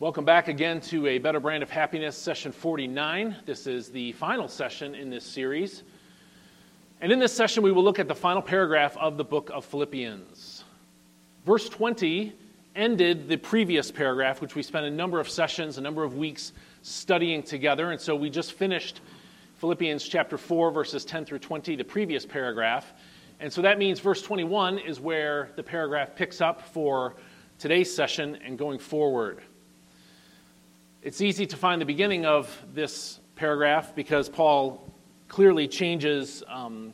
Welcome back again to a Better Brand of Happiness, session 49. This is the final session in this series. And in this session, we will look at the final paragraph of the book of Philippians. Verse 20 ended the previous paragraph, which we spent a number of sessions, a number of weeks studying together. And so we just finished Philippians chapter 4, verses 10 through 20, the previous paragraph. And so that means verse 21 is where the paragraph picks up for today's session and going forward. It's easy to find the beginning of this paragraph because Paul clearly changes, um,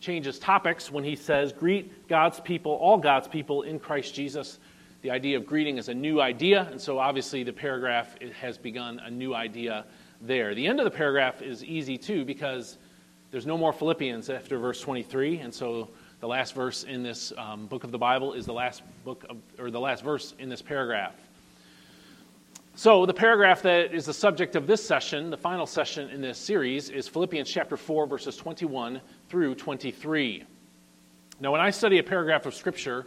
changes topics when he says, Greet God's people, all God's people in Christ Jesus. The idea of greeting is a new idea, and so obviously the paragraph has begun a new idea there. The end of the paragraph is easy too because there's no more Philippians after verse 23, and so the last verse in this um, book of the Bible is the last book of, or the last verse in this paragraph. So, the paragraph that is the subject of this session, the final session in this series, is Philippians chapter 4, verses 21 through 23. Now, when I study a paragraph of Scripture,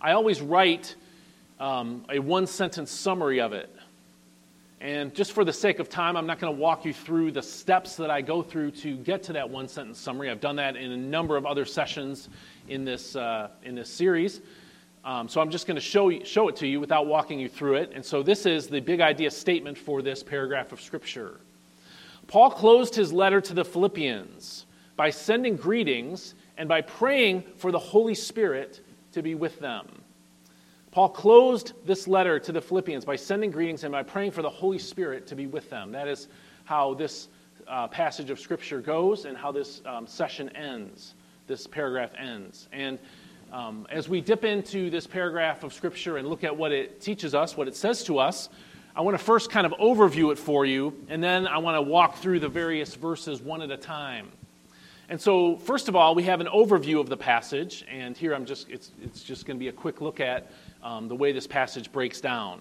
I always write um, a one sentence summary of it. And just for the sake of time, I'm not going to walk you through the steps that I go through to get to that one sentence summary. I've done that in a number of other sessions in this, uh, in this series. Um, so I'm just going to show, show it to you without walking you through it. And so this is the big idea statement for this paragraph of Scripture. Paul closed his letter to the Philippians by sending greetings and by praying for the Holy Spirit to be with them. Paul closed this letter to the Philippians by sending greetings and by praying for the Holy Spirit to be with them. That is how this uh, passage of Scripture goes and how this um, session ends, this paragraph ends. And um, as we dip into this paragraph of Scripture and look at what it teaches us, what it says to us, I want to first kind of overview it for you, and then I want to walk through the various verses one at a time. And so, first of all, we have an overview of the passage, and here I'm just, it's, it's just going to be a quick look at um, the way this passage breaks down.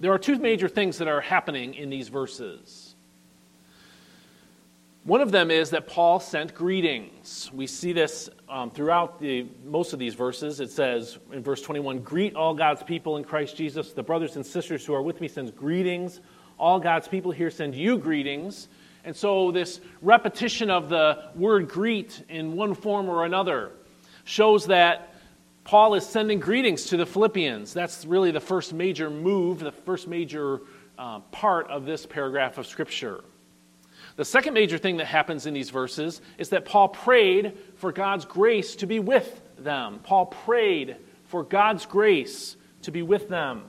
There are two major things that are happening in these verses. One of them is that Paul sent greetings. We see this um, throughout the, most of these verses. It says in verse 21 Greet all God's people in Christ Jesus. The brothers and sisters who are with me sends greetings. All God's people here send you greetings. And so, this repetition of the word greet in one form or another shows that Paul is sending greetings to the Philippians. That's really the first major move, the first major uh, part of this paragraph of Scripture. The second major thing that happens in these verses is that Paul prayed for God's grace to be with them. Paul prayed for God's grace to be with them.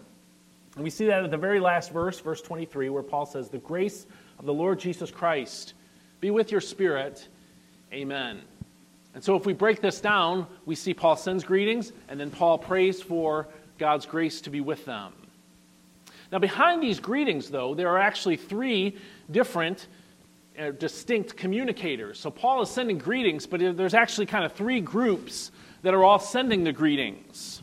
And we see that at the very last verse, verse 23, where Paul says, The grace of the Lord Jesus Christ be with your spirit. Amen. And so if we break this down, we see Paul sends greetings, and then Paul prays for God's grace to be with them. Now, behind these greetings, though, there are actually three different uh, distinct communicators. So Paul is sending greetings, but there's actually kind of three groups that are all sending the greetings.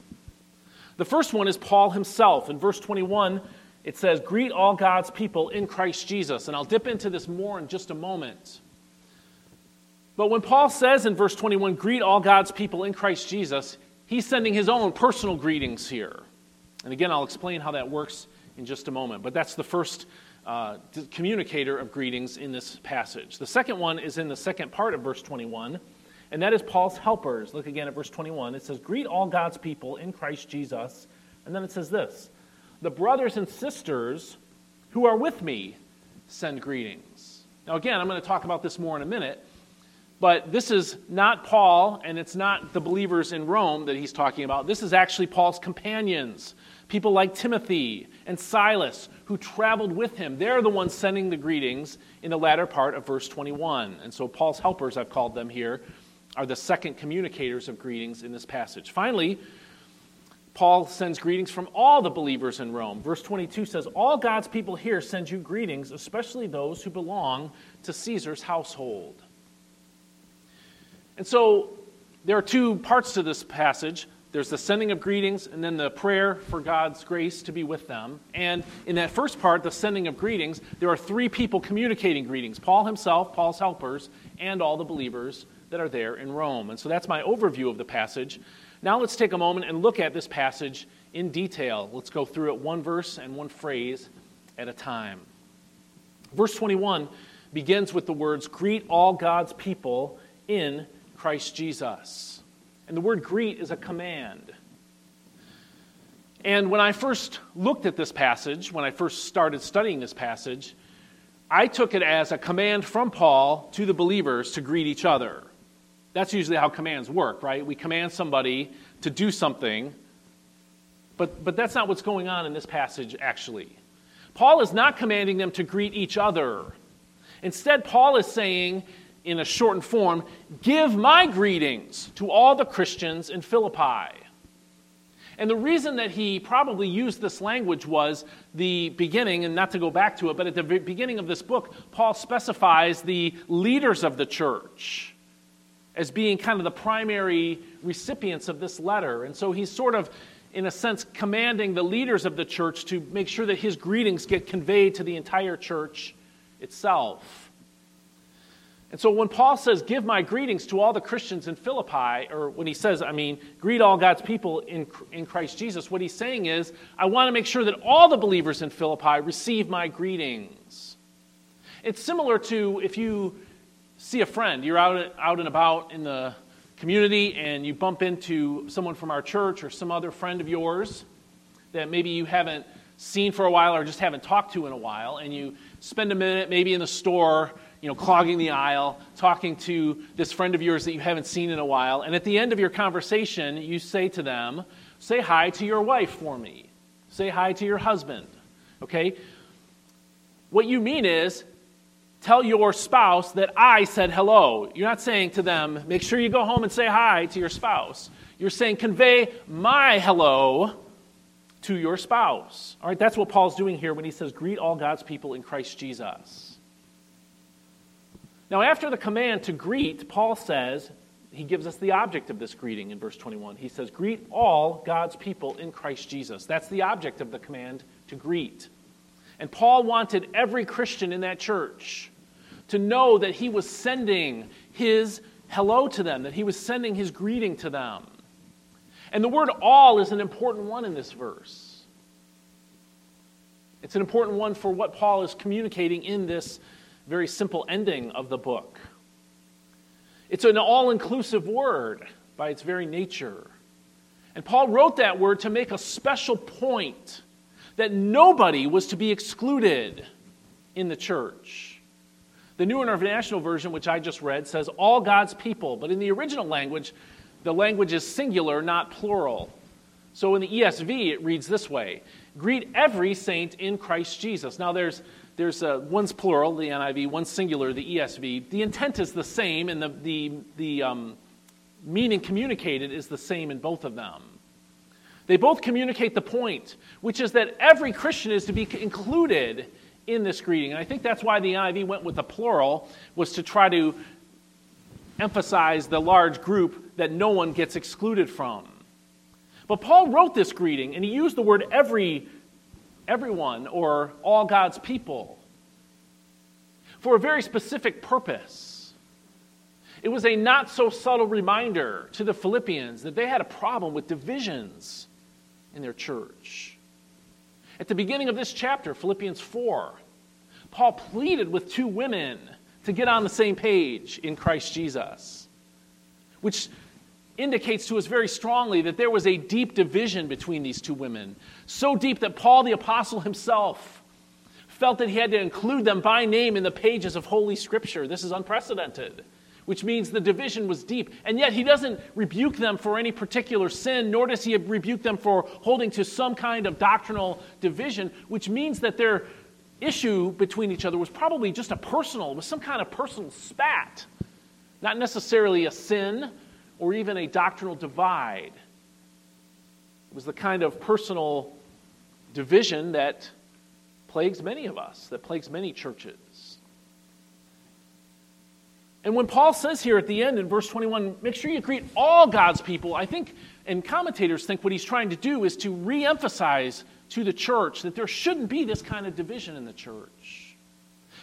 The first one is Paul himself. In verse 21, it says, Greet all God's people in Christ Jesus. And I'll dip into this more in just a moment. But when Paul says in verse 21, Greet all God's people in Christ Jesus, he's sending his own personal greetings here. And again, I'll explain how that works in just a moment. But that's the first uh, communicator of greetings in this passage. The second one is in the second part of verse 21, and that is Paul's helpers. Look again at verse 21. It says, Greet all God's people in Christ Jesus. And then it says this The brothers and sisters who are with me send greetings. Now, again, I'm going to talk about this more in a minute. But this is not Paul, and it's not the believers in Rome that he's talking about. This is actually Paul's companions, people like Timothy and Silas, who traveled with him. They're the ones sending the greetings in the latter part of verse 21. And so Paul's helpers, I've called them here, are the second communicators of greetings in this passage. Finally, Paul sends greetings from all the believers in Rome. Verse 22 says, All God's people here send you greetings, especially those who belong to Caesar's household. And so there are two parts to this passage. There's the sending of greetings and then the prayer for God's grace to be with them. And in that first part, the sending of greetings, there are three people communicating greetings Paul himself, Paul's helpers, and all the believers that are there in Rome. And so that's my overview of the passage. Now let's take a moment and look at this passage in detail. Let's go through it one verse and one phrase at a time. Verse 21 begins with the words, Greet all God's people in Christ Jesus. And the word greet is a command. And when I first looked at this passage, when I first started studying this passage, I took it as a command from Paul to the believers to greet each other. That's usually how commands work, right? We command somebody to do something, but, but that's not what's going on in this passage, actually. Paul is not commanding them to greet each other. Instead, Paul is saying, in a shortened form, give my greetings to all the Christians in Philippi. And the reason that he probably used this language was the beginning, and not to go back to it, but at the beginning of this book, Paul specifies the leaders of the church as being kind of the primary recipients of this letter. And so he's sort of, in a sense, commanding the leaders of the church to make sure that his greetings get conveyed to the entire church itself. And so when Paul says, Give my greetings to all the Christians in Philippi, or when he says, I mean, greet all God's people in, in Christ Jesus, what he's saying is, I want to make sure that all the believers in Philippi receive my greetings. It's similar to if you see a friend, you're out, out and about in the community and you bump into someone from our church or some other friend of yours that maybe you haven't seen for a while or just haven't talked to in a while, and you spend a minute maybe in the store you know, clogging the aisle, talking to this friend of yours that you haven't seen in a while, and at the end of your conversation, you say to them, Say hi to your wife for me. Say hi to your husband. Okay? What you mean is, tell your spouse that I said hello. You're not saying to them, make sure you go home and say hi to your spouse. You're saying, convey my hello to your spouse. All right, that's what Paul's doing here when he says, greet all God's people in Christ Jesus. Now, after the command to greet, Paul says, he gives us the object of this greeting in verse 21. He says, Greet all God's people in Christ Jesus. That's the object of the command to greet. And Paul wanted every Christian in that church to know that he was sending his hello to them, that he was sending his greeting to them. And the word all is an important one in this verse. It's an important one for what Paul is communicating in this very simple ending of the book. It's an all inclusive word by its very nature. And Paul wrote that word to make a special point that nobody was to be excluded in the church. The New International Version, which I just read, says all God's people, but in the original language, the language is singular, not plural. So in the ESV, it reads this way Greet every saint in Christ Jesus. Now, there's there's a, one's plural, the NIV, one's singular, the ESV. The intent is the same, and the, the, the um, meaning communicated is the same in both of them. They both communicate the point, which is that every Christian is to be included in this greeting. And I think that's why the NIV went with the plural, was to try to emphasize the large group that no one gets excluded from. But Paul wrote this greeting, and he used the word every everyone or all God's people for a very specific purpose. It was a not so subtle reminder to the Philippians that they had a problem with divisions in their church. At the beginning of this chapter, Philippians 4, Paul pleaded with two women to get on the same page in Christ Jesus, which indicates to us very strongly that there was a deep division between these two women. So deep that Paul the Apostle himself felt that he had to include them by name in the pages of Holy Scripture. This is unprecedented, which means the division was deep. And yet he doesn't rebuke them for any particular sin, nor does he rebuke them for holding to some kind of doctrinal division, which means that their issue between each other was probably just a personal, was some kind of personal spat. Not necessarily a sin, or even a doctrinal divide. It was the kind of personal division that plagues many of us, that plagues many churches. And when Paul says here at the end in verse 21, make sure you greet all God's people, I think, and commentators think what he's trying to do is to re emphasize to the church that there shouldn't be this kind of division in the church.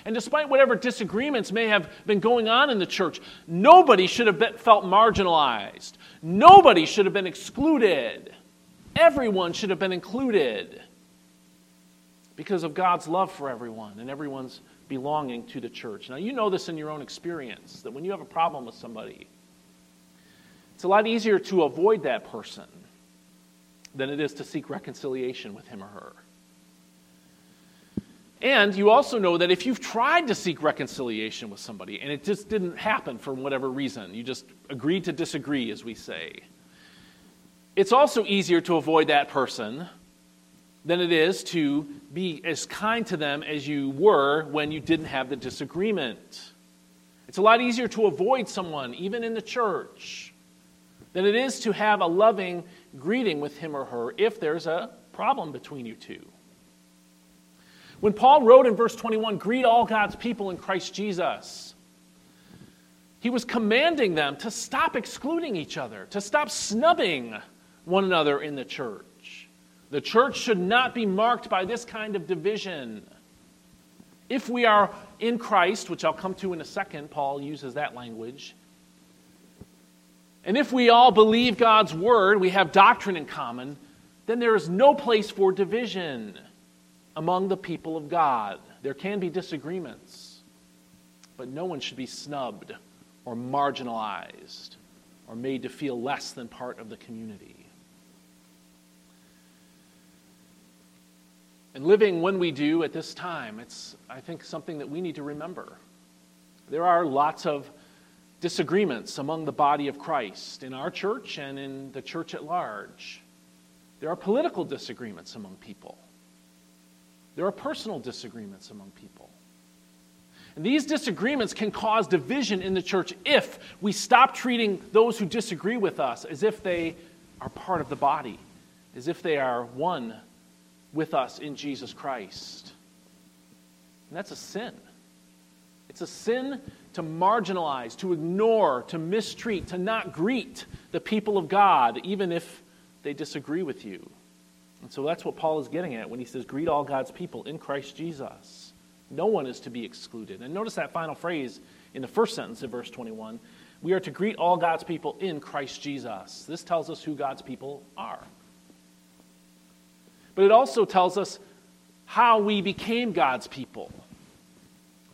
And despite whatever disagreements may have been going on in the church, nobody should have been, felt marginalized. Nobody should have been excluded. Everyone should have been included because of God's love for everyone and everyone's belonging to the church. Now, you know this in your own experience that when you have a problem with somebody, it's a lot easier to avoid that person than it is to seek reconciliation with him or her. And you also know that if you've tried to seek reconciliation with somebody and it just didn't happen for whatever reason, you just agreed to disagree, as we say, it's also easier to avoid that person than it is to be as kind to them as you were when you didn't have the disagreement. It's a lot easier to avoid someone, even in the church, than it is to have a loving greeting with him or her if there's a problem between you two. When Paul wrote in verse 21, greet all God's people in Christ Jesus, he was commanding them to stop excluding each other, to stop snubbing one another in the church. The church should not be marked by this kind of division. If we are in Christ, which I'll come to in a second, Paul uses that language. And if we all believe God's word, we have doctrine in common, then there is no place for division among the people of God. There can be disagreements, but no one should be snubbed or marginalized or made to feel less than part of the community. And living when we do at this time, it's, I think, something that we need to remember. There are lots of disagreements among the body of Christ in our church and in the church at large. There are political disagreements among people. There are personal disagreements among people. And these disagreements can cause division in the church if we stop treating those who disagree with us as if they are part of the body, as if they are one with us in Jesus Christ. And that's a sin. It's a sin to marginalize, to ignore, to mistreat, to not greet the people of God, even if they disagree with you. And so that's what Paul is getting at when he says, Greet all God's people in Christ Jesus. No one is to be excluded. And notice that final phrase in the first sentence of verse 21 we are to greet all God's people in Christ Jesus. This tells us who God's people are. But it also tells us how we became God's people.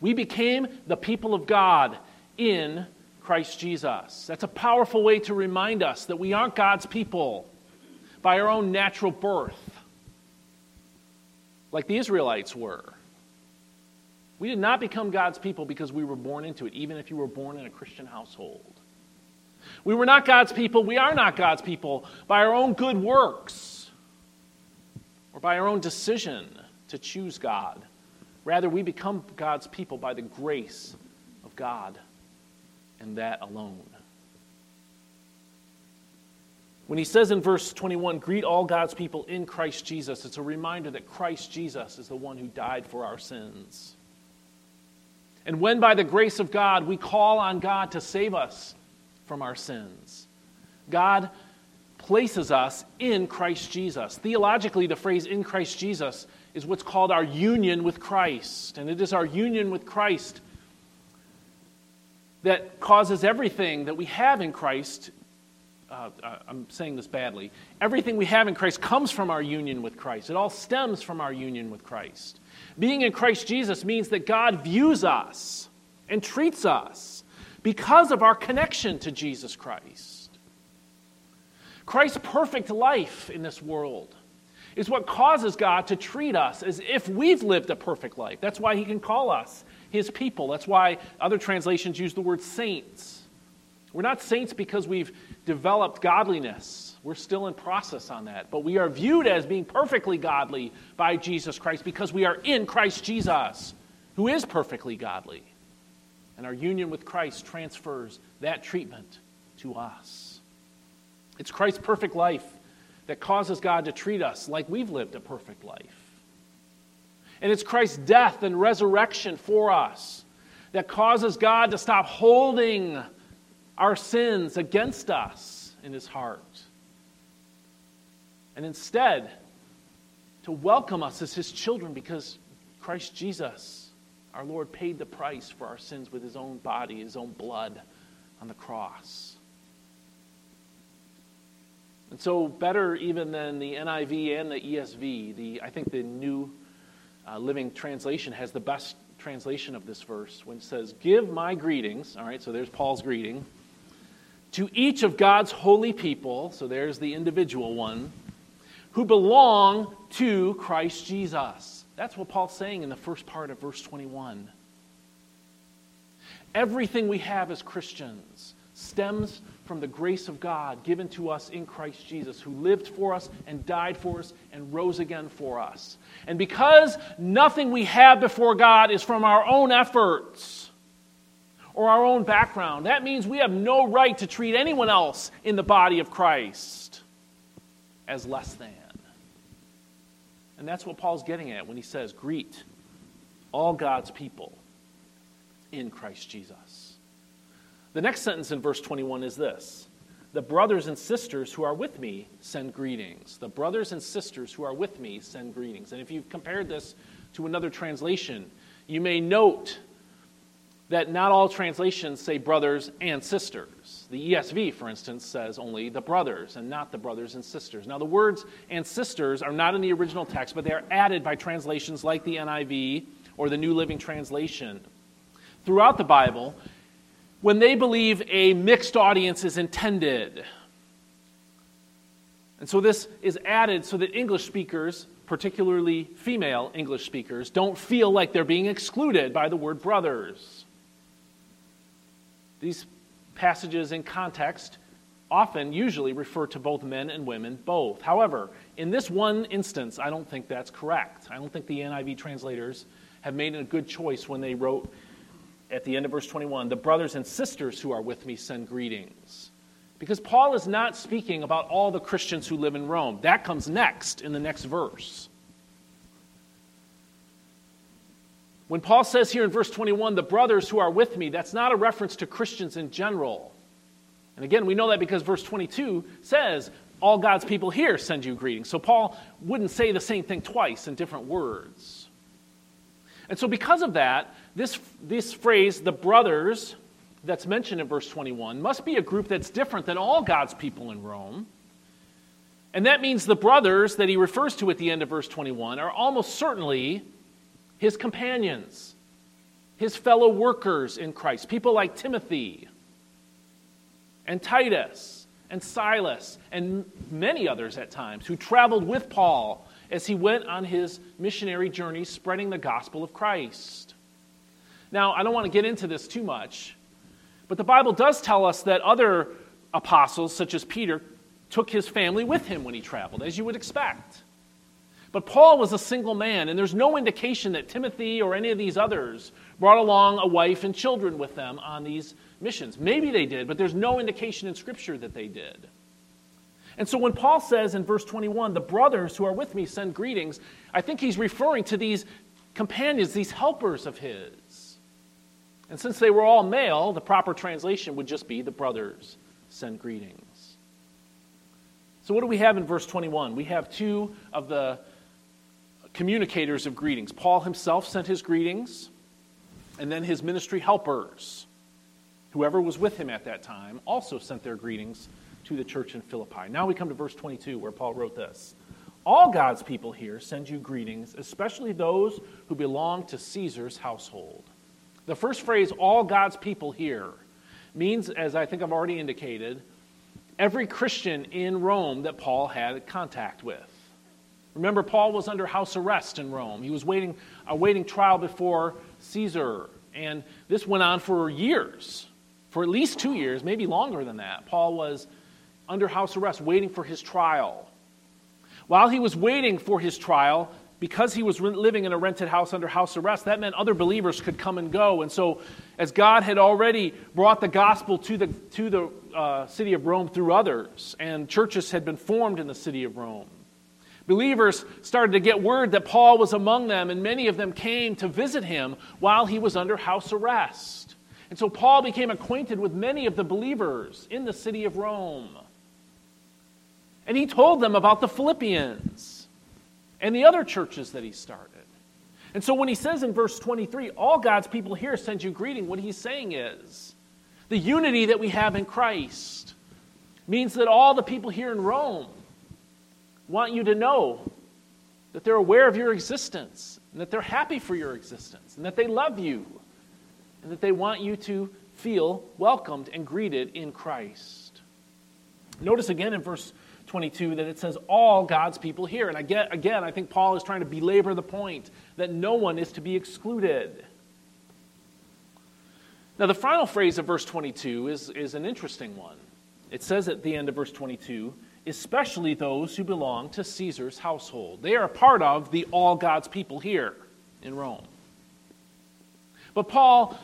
We became the people of God in Christ Jesus. That's a powerful way to remind us that we aren't God's people by our own natural birth, like the Israelites were. We did not become God's people because we were born into it, even if you were born in a Christian household. We were not God's people. We are not God's people by our own good works or by our own decision to choose God. Rather, we become God's people by the grace of God and that alone. When he says in verse 21, greet all God's people in Christ Jesus, it's a reminder that Christ Jesus is the one who died for our sins. And when by the grace of God we call on God to save us from our sins, God places us in Christ Jesus. Theologically, the phrase in Christ Jesus is what's called our union with Christ. And it is our union with Christ that causes everything that we have in Christ uh, I'm saying this badly. Everything we have in Christ comes from our union with Christ. It all stems from our union with Christ. Being in Christ Jesus means that God views us and treats us because of our connection to Jesus Christ. Christ's perfect life in this world is what causes God to treat us as if we've lived a perfect life. That's why He can call us His people. That's why other translations use the word saints. We're not saints because we've developed godliness. We're still in process on that. But we are viewed as being perfectly godly by Jesus Christ because we are in Christ Jesus, who is perfectly godly. And our union with Christ transfers that treatment to us. It's Christ's perfect life that causes God to treat us like we've lived a perfect life. And it's Christ's death and resurrection for us that causes God to stop holding our sins against us in his heart. And instead, to welcome us as his children because Christ Jesus, our Lord, paid the price for our sins with his own body, his own blood on the cross. And so, better even than the NIV and the ESV, the, I think the New uh, Living Translation has the best translation of this verse when it says, Give my greetings. All right, so there's Paul's greeting. To each of God's holy people, so there's the individual one, who belong to Christ Jesus. That's what Paul's saying in the first part of verse 21. Everything we have as Christians stems from the grace of God given to us in Christ Jesus, who lived for us and died for us and rose again for us. And because nothing we have before God is from our own efforts or our own background, that means we have no right to treat anyone else in the body of Christ as less than. And that's what Paul's getting at when he says, Greet all God's people in Christ Jesus. The next sentence in verse 21 is this The brothers and sisters who are with me send greetings. The brothers and sisters who are with me send greetings. And if you've compared this to another translation, you may note that not all translations say brothers and sisters. The ESV, for instance, says only the brothers and not the brothers and sisters. Now, the words and sisters are not in the original text, but they are added by translations like the NIV or the New Living Translation. Throughout the Bible, when they believe a mixed audience is intended. And so this is added so that English speakers, particularly female English speakers, don't feel like they're being excluded by the word brothers. These passages in context often, usually, refer to both men and women both. However, in this one instance, I don't think that's correct. I don't think the NIV translators have made a good choice when they wrote at the end of verse 21, the brothers and sisters who are with me send greetings. Because Paul is not speaking about all the Christians who live in Rome. That comes next in the next verse. When Paul says here in verse 21, the brothers who are with me, that's not a reference to Christians in general. And again, we know that because verse 22 says, all God's people here send you greetings. So Paul wouldn't say the same thing twice in different words. And so, because of that, this, this phrase, the brothers, that's mentioned in verse 21, must be a group that's different than all God's people in Rome. And that means the brothers that he refers to at the end of verse 21 are almost certainly his companions, his fellow workers in Christ, people like Timothy and Titus and Silas and many others at times who traveled with Paul as he went on his missionary journey spreading the gospel of Christ. Now, I don't want to get into this too much, but the Bible does tell us that other apostles, such as Peter, took his family with him when he traveled, as you would expect. But Paul was a single man, and there's no indication that Timothy or any of these others brought along a wife and children with them on these missions. Maybe they did, but there's no indication in Scripture that they did. And so when Paul says in verse 21, the brothers who are with me send greetings, I think he's referring to these companions, these helpers of his. And since they were all male, the proper translation would just be the brothers send greetings. So, what do we have in verse 21? We have two of the communicators of greetings. Paul himself sent his greetings, and then his ministry helpers, whoever was with him at that time, also sent their greetings to the church in Philippi. Now we come to verse 22, where Paul wrote this All God's people here send you greetings, especially those who belong to Caesar's household. The first phrase, all God's people here, means, as I think I've already indicated, every Christian in Rome that Paul had contact with. Remember, Paul was under house arrest in Rome. He was waiting, awaiting trial before Caesar. And this went on for years, for at least two years, maybe longer than that. Paul was under house arrest, waiting for his trial. While he was waiting for his trial, because he was living in a rented house under house arrest, that meant other believers could come and go. And so, as God had already brought the gospel to the, to the uh, city of Rome through others, and churches had been formed in the city of Rome, believers started to get word that Paul was among them, and many of them came to visit him while he was under house arrest. And so, Paul became acquainted with many of the believers in the city of Rome. And he told them about the Philippians and the other churches that he started. And so when he says in verse 23, all God's people here send you greeting, what he's saying is the unity that we have in Christ, means that all the people here in Rome want you to know that they're aware of your existence and that they're happy for your existence and that they love you and that they want you to feel welcomed and greeted in Christ. Notice again in verse 22 that it says all God's people here. And again, again, I think Paul is trying to belabor the point that no one is to be excluded. Now, the final phrase of verse 22 is, is an interesting one. It says at the end of verse 22, especially those who belong to Caesar's household. They are a part of the all God's people here in Rome. But Paul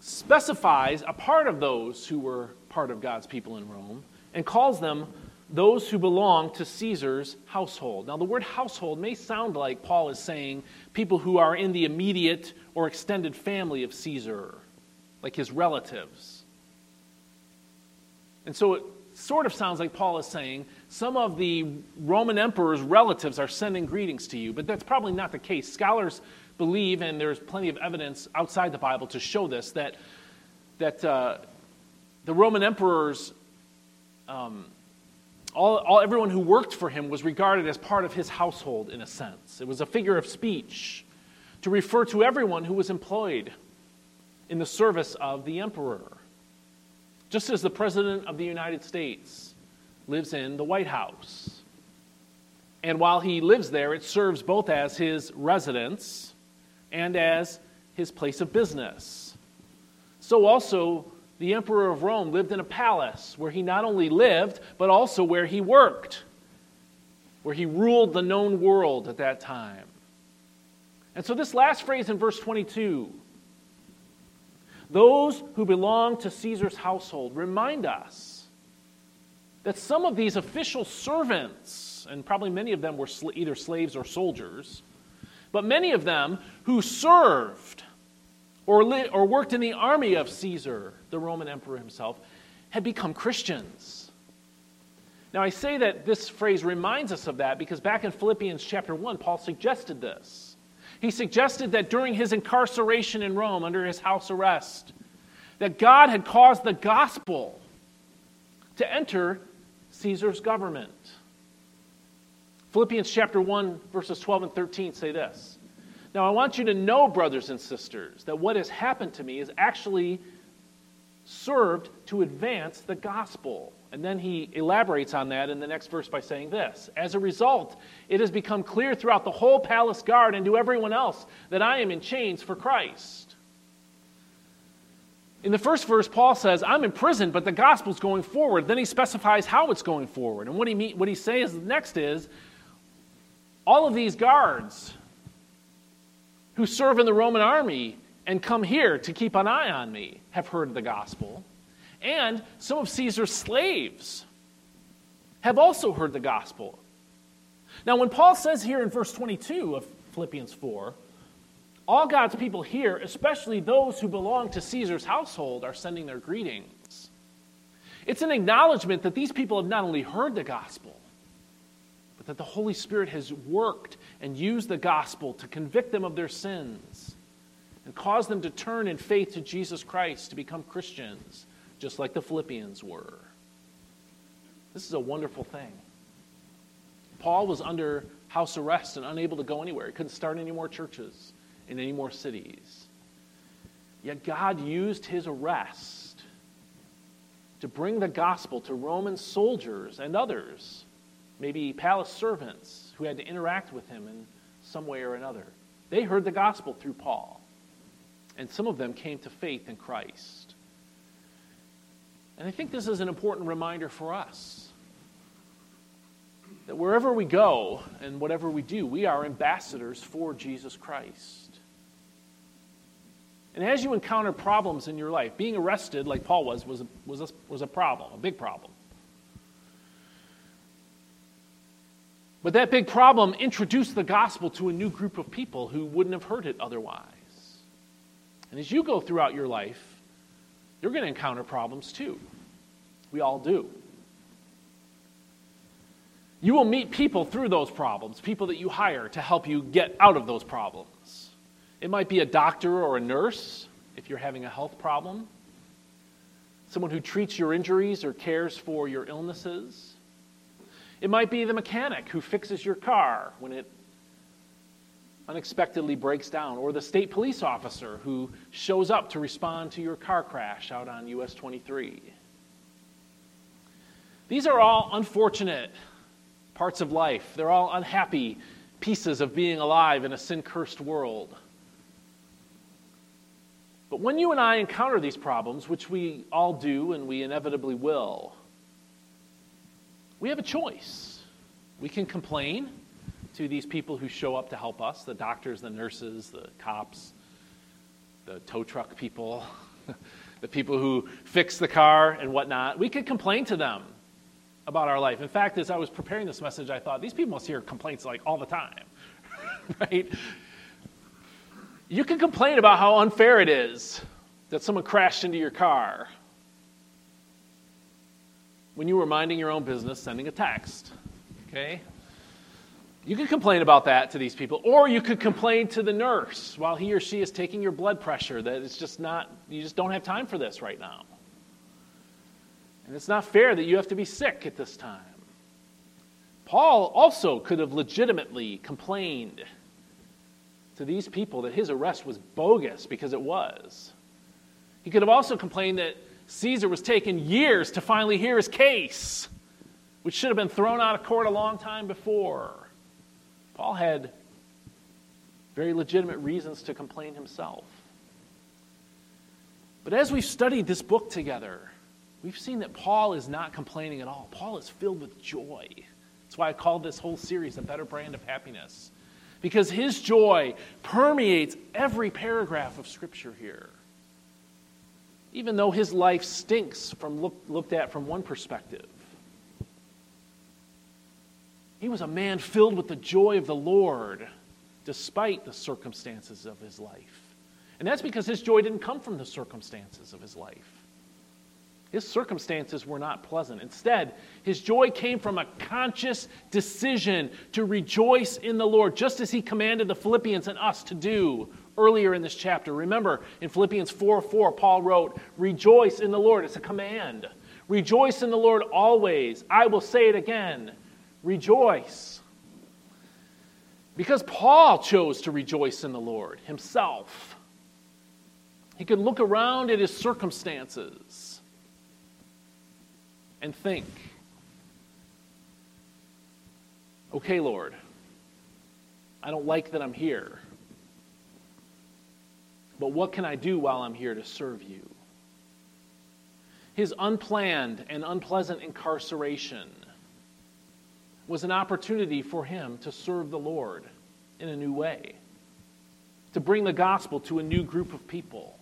specifies a part of those who were part of God's people in Rome and calls them those who belong to Caesar's household. Now, the word household may sound like Paul is saying people who are in the immediate or extended family of Caesar, like his relatives. And so it sort of sounds like Paul is saying some of the Roman emperor's relatives are sending greetings to you, but that's probably not the case. Scholars believe, and there's plenty of evidence outside the Bible to show this, that, that uh, the Roman emperor's um, all, all, everyone who worked for him was regarded as part of his household in a sense. It was a figure of speech to refer to everyone who was employed in the service of the emperor. Just as the President of the United States lives in the White House. And while he lives there, it serves both as his residence and as his place of business. So also, the emperor of Rome lived in a palace where he not only lived, but also where he worked, where he ruled the known world at that time. And so, this last phrase in verse 22 those who belong to Caesar's household remind us that some of these official servants, and probably many of them were either slaves or soldiers, but many of them who served or, or worked in the army of Caesar, the Roman emperor himself, had become Christians. Now, I say that this phrase reminds us of that because back in Philippians chapter 1, Paul suggested this. He suggested that during his incarceration in Rome, under his house arrest, that God had caused the gospel to enter Caesar's government. Philippians chapter 1, verses 12 and 13 say this now, I want you to know, brothers and sisters, that what has happened to me is actually served to advance the gospel. And then he elaborates on that in the next verse by saying this As a result, it has become clear throughout the whole palace guard and to everyone else that I am in chains for Christ. In the first verse, Paul says, I'm in prison, but the gospel's going forward. Then he specifies how it's going forward. And what he, mean, what he says next is, all of these guards who serve in the Roman army and come here to keep an eye on me have heard the gospel. And some of Caesar's slaves have also heard the gospel. Now, when Paul says here in verse 22 of Philippians 4, all God's people here, especially those who belong to Caesar's household, are sending their greetings. It's an acknowledgement that these people have not only heard the gospel, but that the Holy Spirit has worked and used the gospel to convict them of their sins and cause them to turn in faith to Jesus Christ to become Christians, just like the Philippians were. This is a wonderful thing. Paul was under house arrest and unable to go anywhere. He couldn't start any more churches in any more cities. Yet God used his arrest to bring the gospel to Roman soldiers and others maybe palace servants who had to interact with him in some way or another. They heard the gospel through Paul, and some of them came to faith in Christ. And I think this is an important reminder for us that wherever we go and whatever we do, we are ambassadors for Jesus Christ. And as you encounter problems in your life, being arrested, like Paul was, was a, was a, was a problem, a big problem. But that big problem introduced the gospel to a new group of people who wouldn't have heard it otherwise. And as you go throughout your life, you're going to encounter problems too. We all do. You will meet people through those problems, people that you hire to help you get out of those problems. It might be a doctor or a nurse if you're having a health problem. someone who treats your injuries or cares for your illnesses. It might be the mechanic who fixes your car when it unexpectedly breaks down, or the state police officer who shows up to respond to your car crash out on US 23. These are all unfortunate parts of life. They're all unhappy pieces of being alive in a sin cursed world. But when you and I encounter these problems, which we all do and we inevitably will, we have a choice. We can complain to these people who show up to help us the doctors, the nurses, the cops, the tow truck people, the people who fix the car and whatnot. We could complain to them about our life. In fact, as I was preparing this message, I thought these people must hear complaints like all the time, right? You can complain about how unfair it is that someone crashed into your car when you were minding your own business, sending a text. Okay? You could complain about that to these people, or you could complain to the nurse while he or she is taking your blood pressure that it's just not, you just don't have time for this right now. And it's not fair that you have to be sick at this time. Paul also could have legitimately complained to these people that his arrest was bogus because it was. He could have also complained that Caesar was taking years to finally hear his case, which should have been thrown out of court a long time before. Paul had very legitimate reasons to complain himself. But as we've studied this book together, we've seen that Paul is not complaining at all. Paul is filled with joy. That's why I called this whole series A Better Brand of Happiness. Because his joy permeates every paragraph of Scripture here. Even though his life stinks from look, looked at from one perspective. He was a man filled with the joy of the Lord despite the circumstances of his life. And that's because his joy didn't come from the circumstances of his life. His circumstances were not pleasant. Instead, his joy came from a conscious decision to rejoice in the Lord, just as he commanded the Philippians and us to do earlier in this chapter. Remember, in Philippians 4 4, Paul wrote, Rejoice in the Lord. It's a command. Rejoice in the Lord always. I will say it again. Rejoice. Because Paul chose to rejoice in the Lord himself, he could look around at his circumstances and think, okay, Lord, I don't like that I'm here, but what can I do while I'm here to serve you? His unplanned and unpleasant incarceration was an opportunity for him to serve the Lord in a new way, to bring the gospel to a new group of people.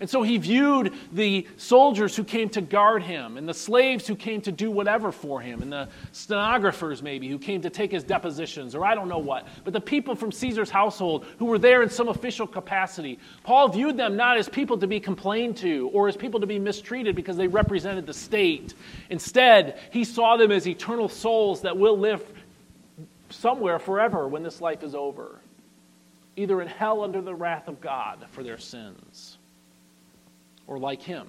And so he viewed the soldiers who came to guard him, and the slaves who came to do whatever for him, and the stenographers maybe who came to take his depositions, or I don't know what, but the people from Caesar's household who were there in some official capacity. Paul viewed them not as people to be complained to or as people to be mistreated because they represented the state. Instead, he saw them as eternal souls that will live somewhere forever when this life is over, either in hell under the wrath of God for their sins or like him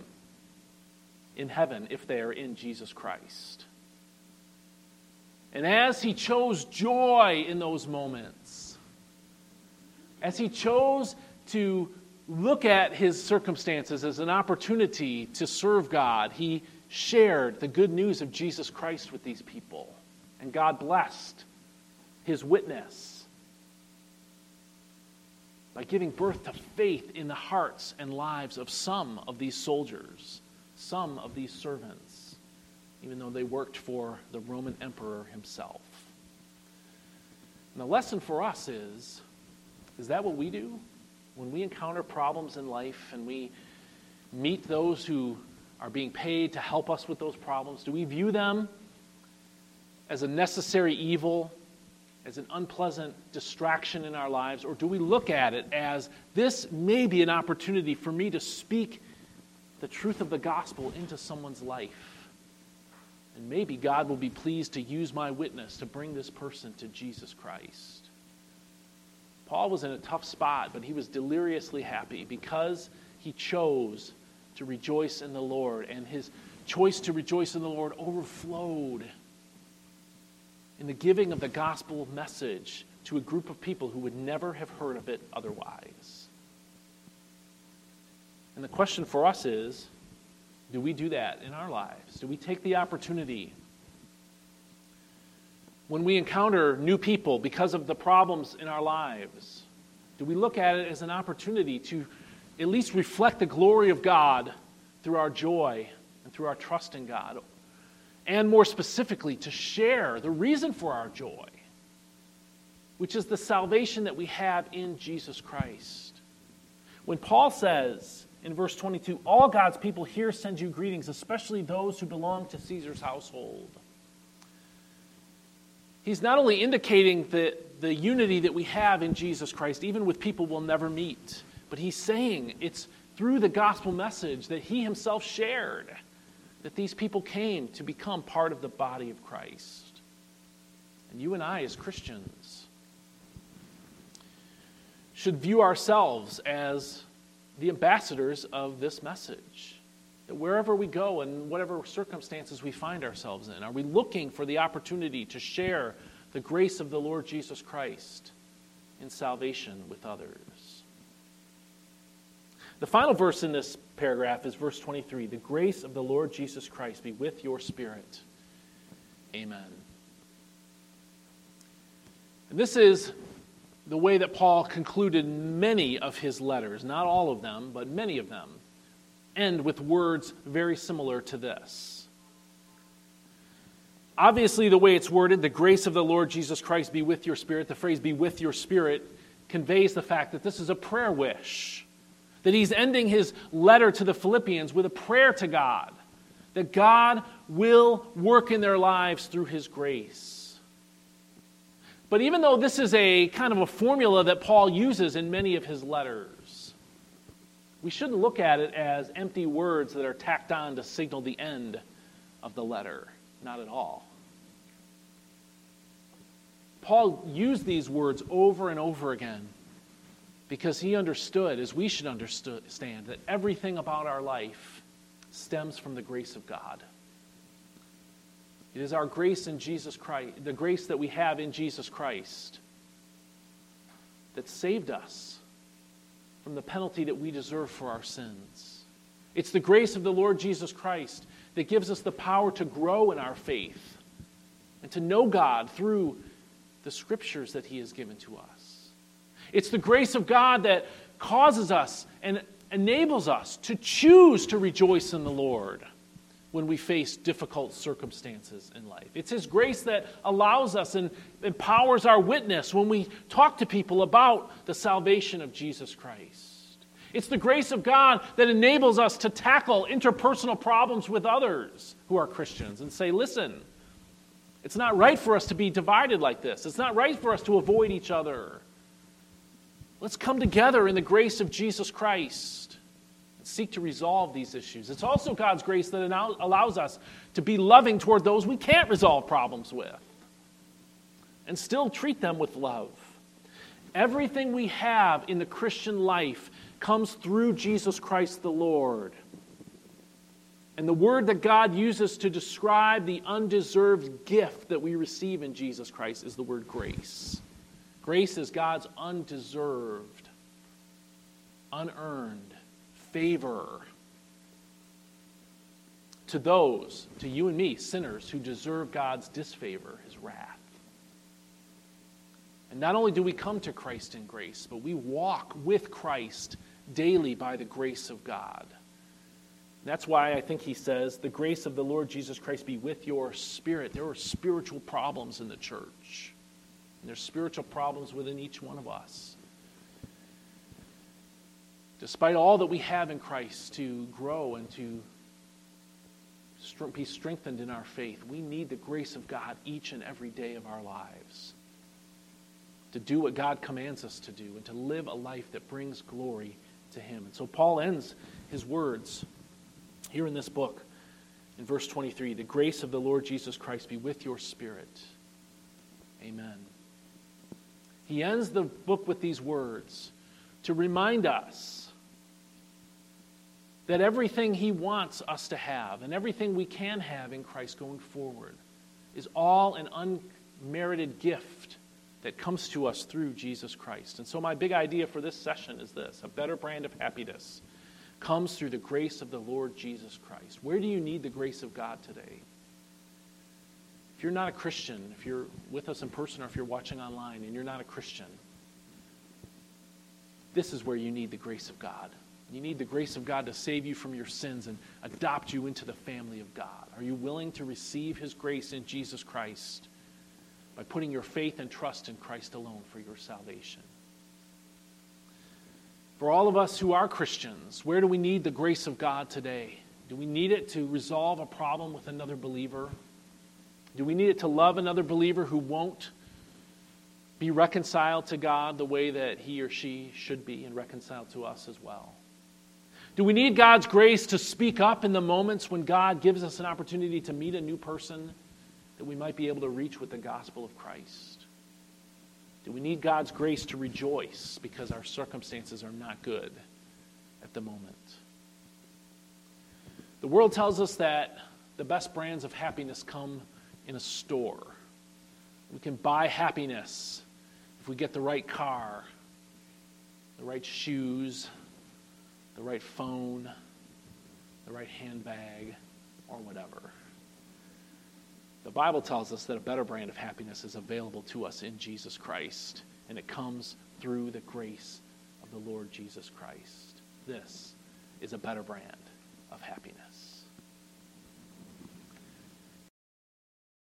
in heaven if they are in Jesus Christ. And as he chose joy in those moments, as he chose to look at his circumstances as an opportunity to serve God, he shared the good news of Jesus Christ with these people. And God blessed his witness by giving birth to faith in the hearts and lives of some of these soldiers, some of these servants, even though they worked for the Roman emperor himself. And the lesson for us is is that what we do? When we encounter problems in life and we meet those who are being paid to help us with those problems, do we view them as a necessary evil as an unpleasant distraction in our lives, or do we look at it as this may be an opportunity for me to speak the truth of the gospel into someone's life? And maybe God will be pleased to use my witness to bring this person to Jesus Christ. Paul was in a tough spot, but he was deliriously happy because he chose to rejoice in the Lord, and his choice to rejoice in the Lord overflowed in the giving of the gospel message to a group of people who would never have heard of it otherwise. And the question for us is do we do that in our lives? Do we take the opportunity when we encounter new people because of the problems in our lives? Do we look at it as an opportunity to at least reflect the glory of God through our joy and through our trust in God? And more specifically, to share the reason for our joy, which is the salvation that we have in Jesus Christ. When Paul says in verse 22, All God's people here send you greetings, especially those who belong to Caesar's household he's not only indicating the, the unity that we have in Jesus Christ, even with people we'll never meet, but he's saying it's through the gospel message that he himself shared that these people came to become part of the body of Christ. And you and I, as Christians, should view ourselves as the ambassadors of this message. That wherever we go and whatever circumstances we find ourselves in, are we looking for the opportunity to share the grace of the Lord Jesus Christ in salvation with others? The final verse in this paragraph is verse 23 The grace of the Lord Jesus Christ be with your spirit. Amen. And this is the way that Paul concluded many of his letters, not all of them, but many of them end with words very similar to this. Obviously, the way it's worded, the grace of the Lord Jesus Christ be with your spirit, the phrase be with your spirit conveys the fact that this is a prayer wish. That he's ending his letter to the Philippians with a prayer to God, that God will work in their lives through his grace. But even though this is a kind of a formula that Paul uses in many of his letters, we shouldn't look at it as empty words that are tacked on to signal the end of the letter. Not at all. Paul used these words over and over again because he understood, as we should understand, that everything about our life stems from the grace of God. It is our grace in Jesus Christ, the grace that we have in Jesus Christ, that saved us from the penalty that we deserve for our sins. It's the grace of the Lord Jesus Christ that gives us the power to grow in our faith and to know God through the scriptures that He has given to us. It's the grace of God that causes us and enables us to choose to rejoice in the Lord when we face difficult circumstances in life. It's His grace that allows us and empowers our witness when we talk to people about the salvation of Jesus Christ. It's the grace of God that enables us to tackle interpersonal problems with others who are Christians and say, listen, it's not right for us to be divided like this. It's not right for us to avoid each other. Let's come together in the grace of Jesus Christ and seek to resolve these issues. It's also God's grace that allows us to be loving toward those we can't resolve problems with and still treat them with love. Everything we have in the Christian life comes through Jesus Christ the Lord. And the word that God uses to describe the undeserved gift that we receive in Jesus Christ is the word grace. Grace is God's undeserved, unearned favor to those, to you and me, sinners who deserve God's disfavor, his wrath. And not only do we come to Christ in grace, but we walk with Christ daily by the grace of God. That's why I think he says, The grace of the Lord Jesus Christ be with your spirit. There are spiritual problems in the church, and there's spiritual problems within each one of us despite all that we have in Christ to grow and to be strengthened in our faith, we need the grace of God each and every day of our lives to do what God commands us to do and to live a life that brings glory to Him. And so Paul ends his words here in this book in verse 23 The grace of the Lord Jesus Christ be with your spirit. Amen. He ends the book with these words to remind us that everything He wants us to have and everything we can have in Christ going forward is all an unmerited gift that comes to us through Jesus Christ. And so, my big idea for this session is this a better brand of happiness comes through the grace of the Lord Jesus Christ. Where do you need the grace of God today? If you're not a Christian, if you're with us in person or if you're watching online and you're not a Christian, this is where you need the grace of God. You need the grace of God to save you from your sins and adopt you into the family of God. Are you willing to receive His grace in Jesus Christ by putting your faith and trust in Christ alone for your salvation? For all of us who are Christians, where do we need the grace of God today? Do we need it to resolve a problem with another believer? Do we need it to love another believer who won't be reconciled to God the way that he or she should be and reconciled to us as well? Do we need God's grace to speak up in the moments when God gives us an opportunity to meet a new person that we might be able to reach with the gospel of Christ? Do we need God's grace to rejoice because our circumstances are not good at the moment? The world tells us that the best brands of happiness come in a store. We can buy happiness if we get the right car, the right shoes, the right phone, the right handbag, or whatever. The Bible tells us that a better brand of happiness is available to us in Jesus Christ, and it comes through the grace of the Lord Jesus Christ. This is a better brand of happiness.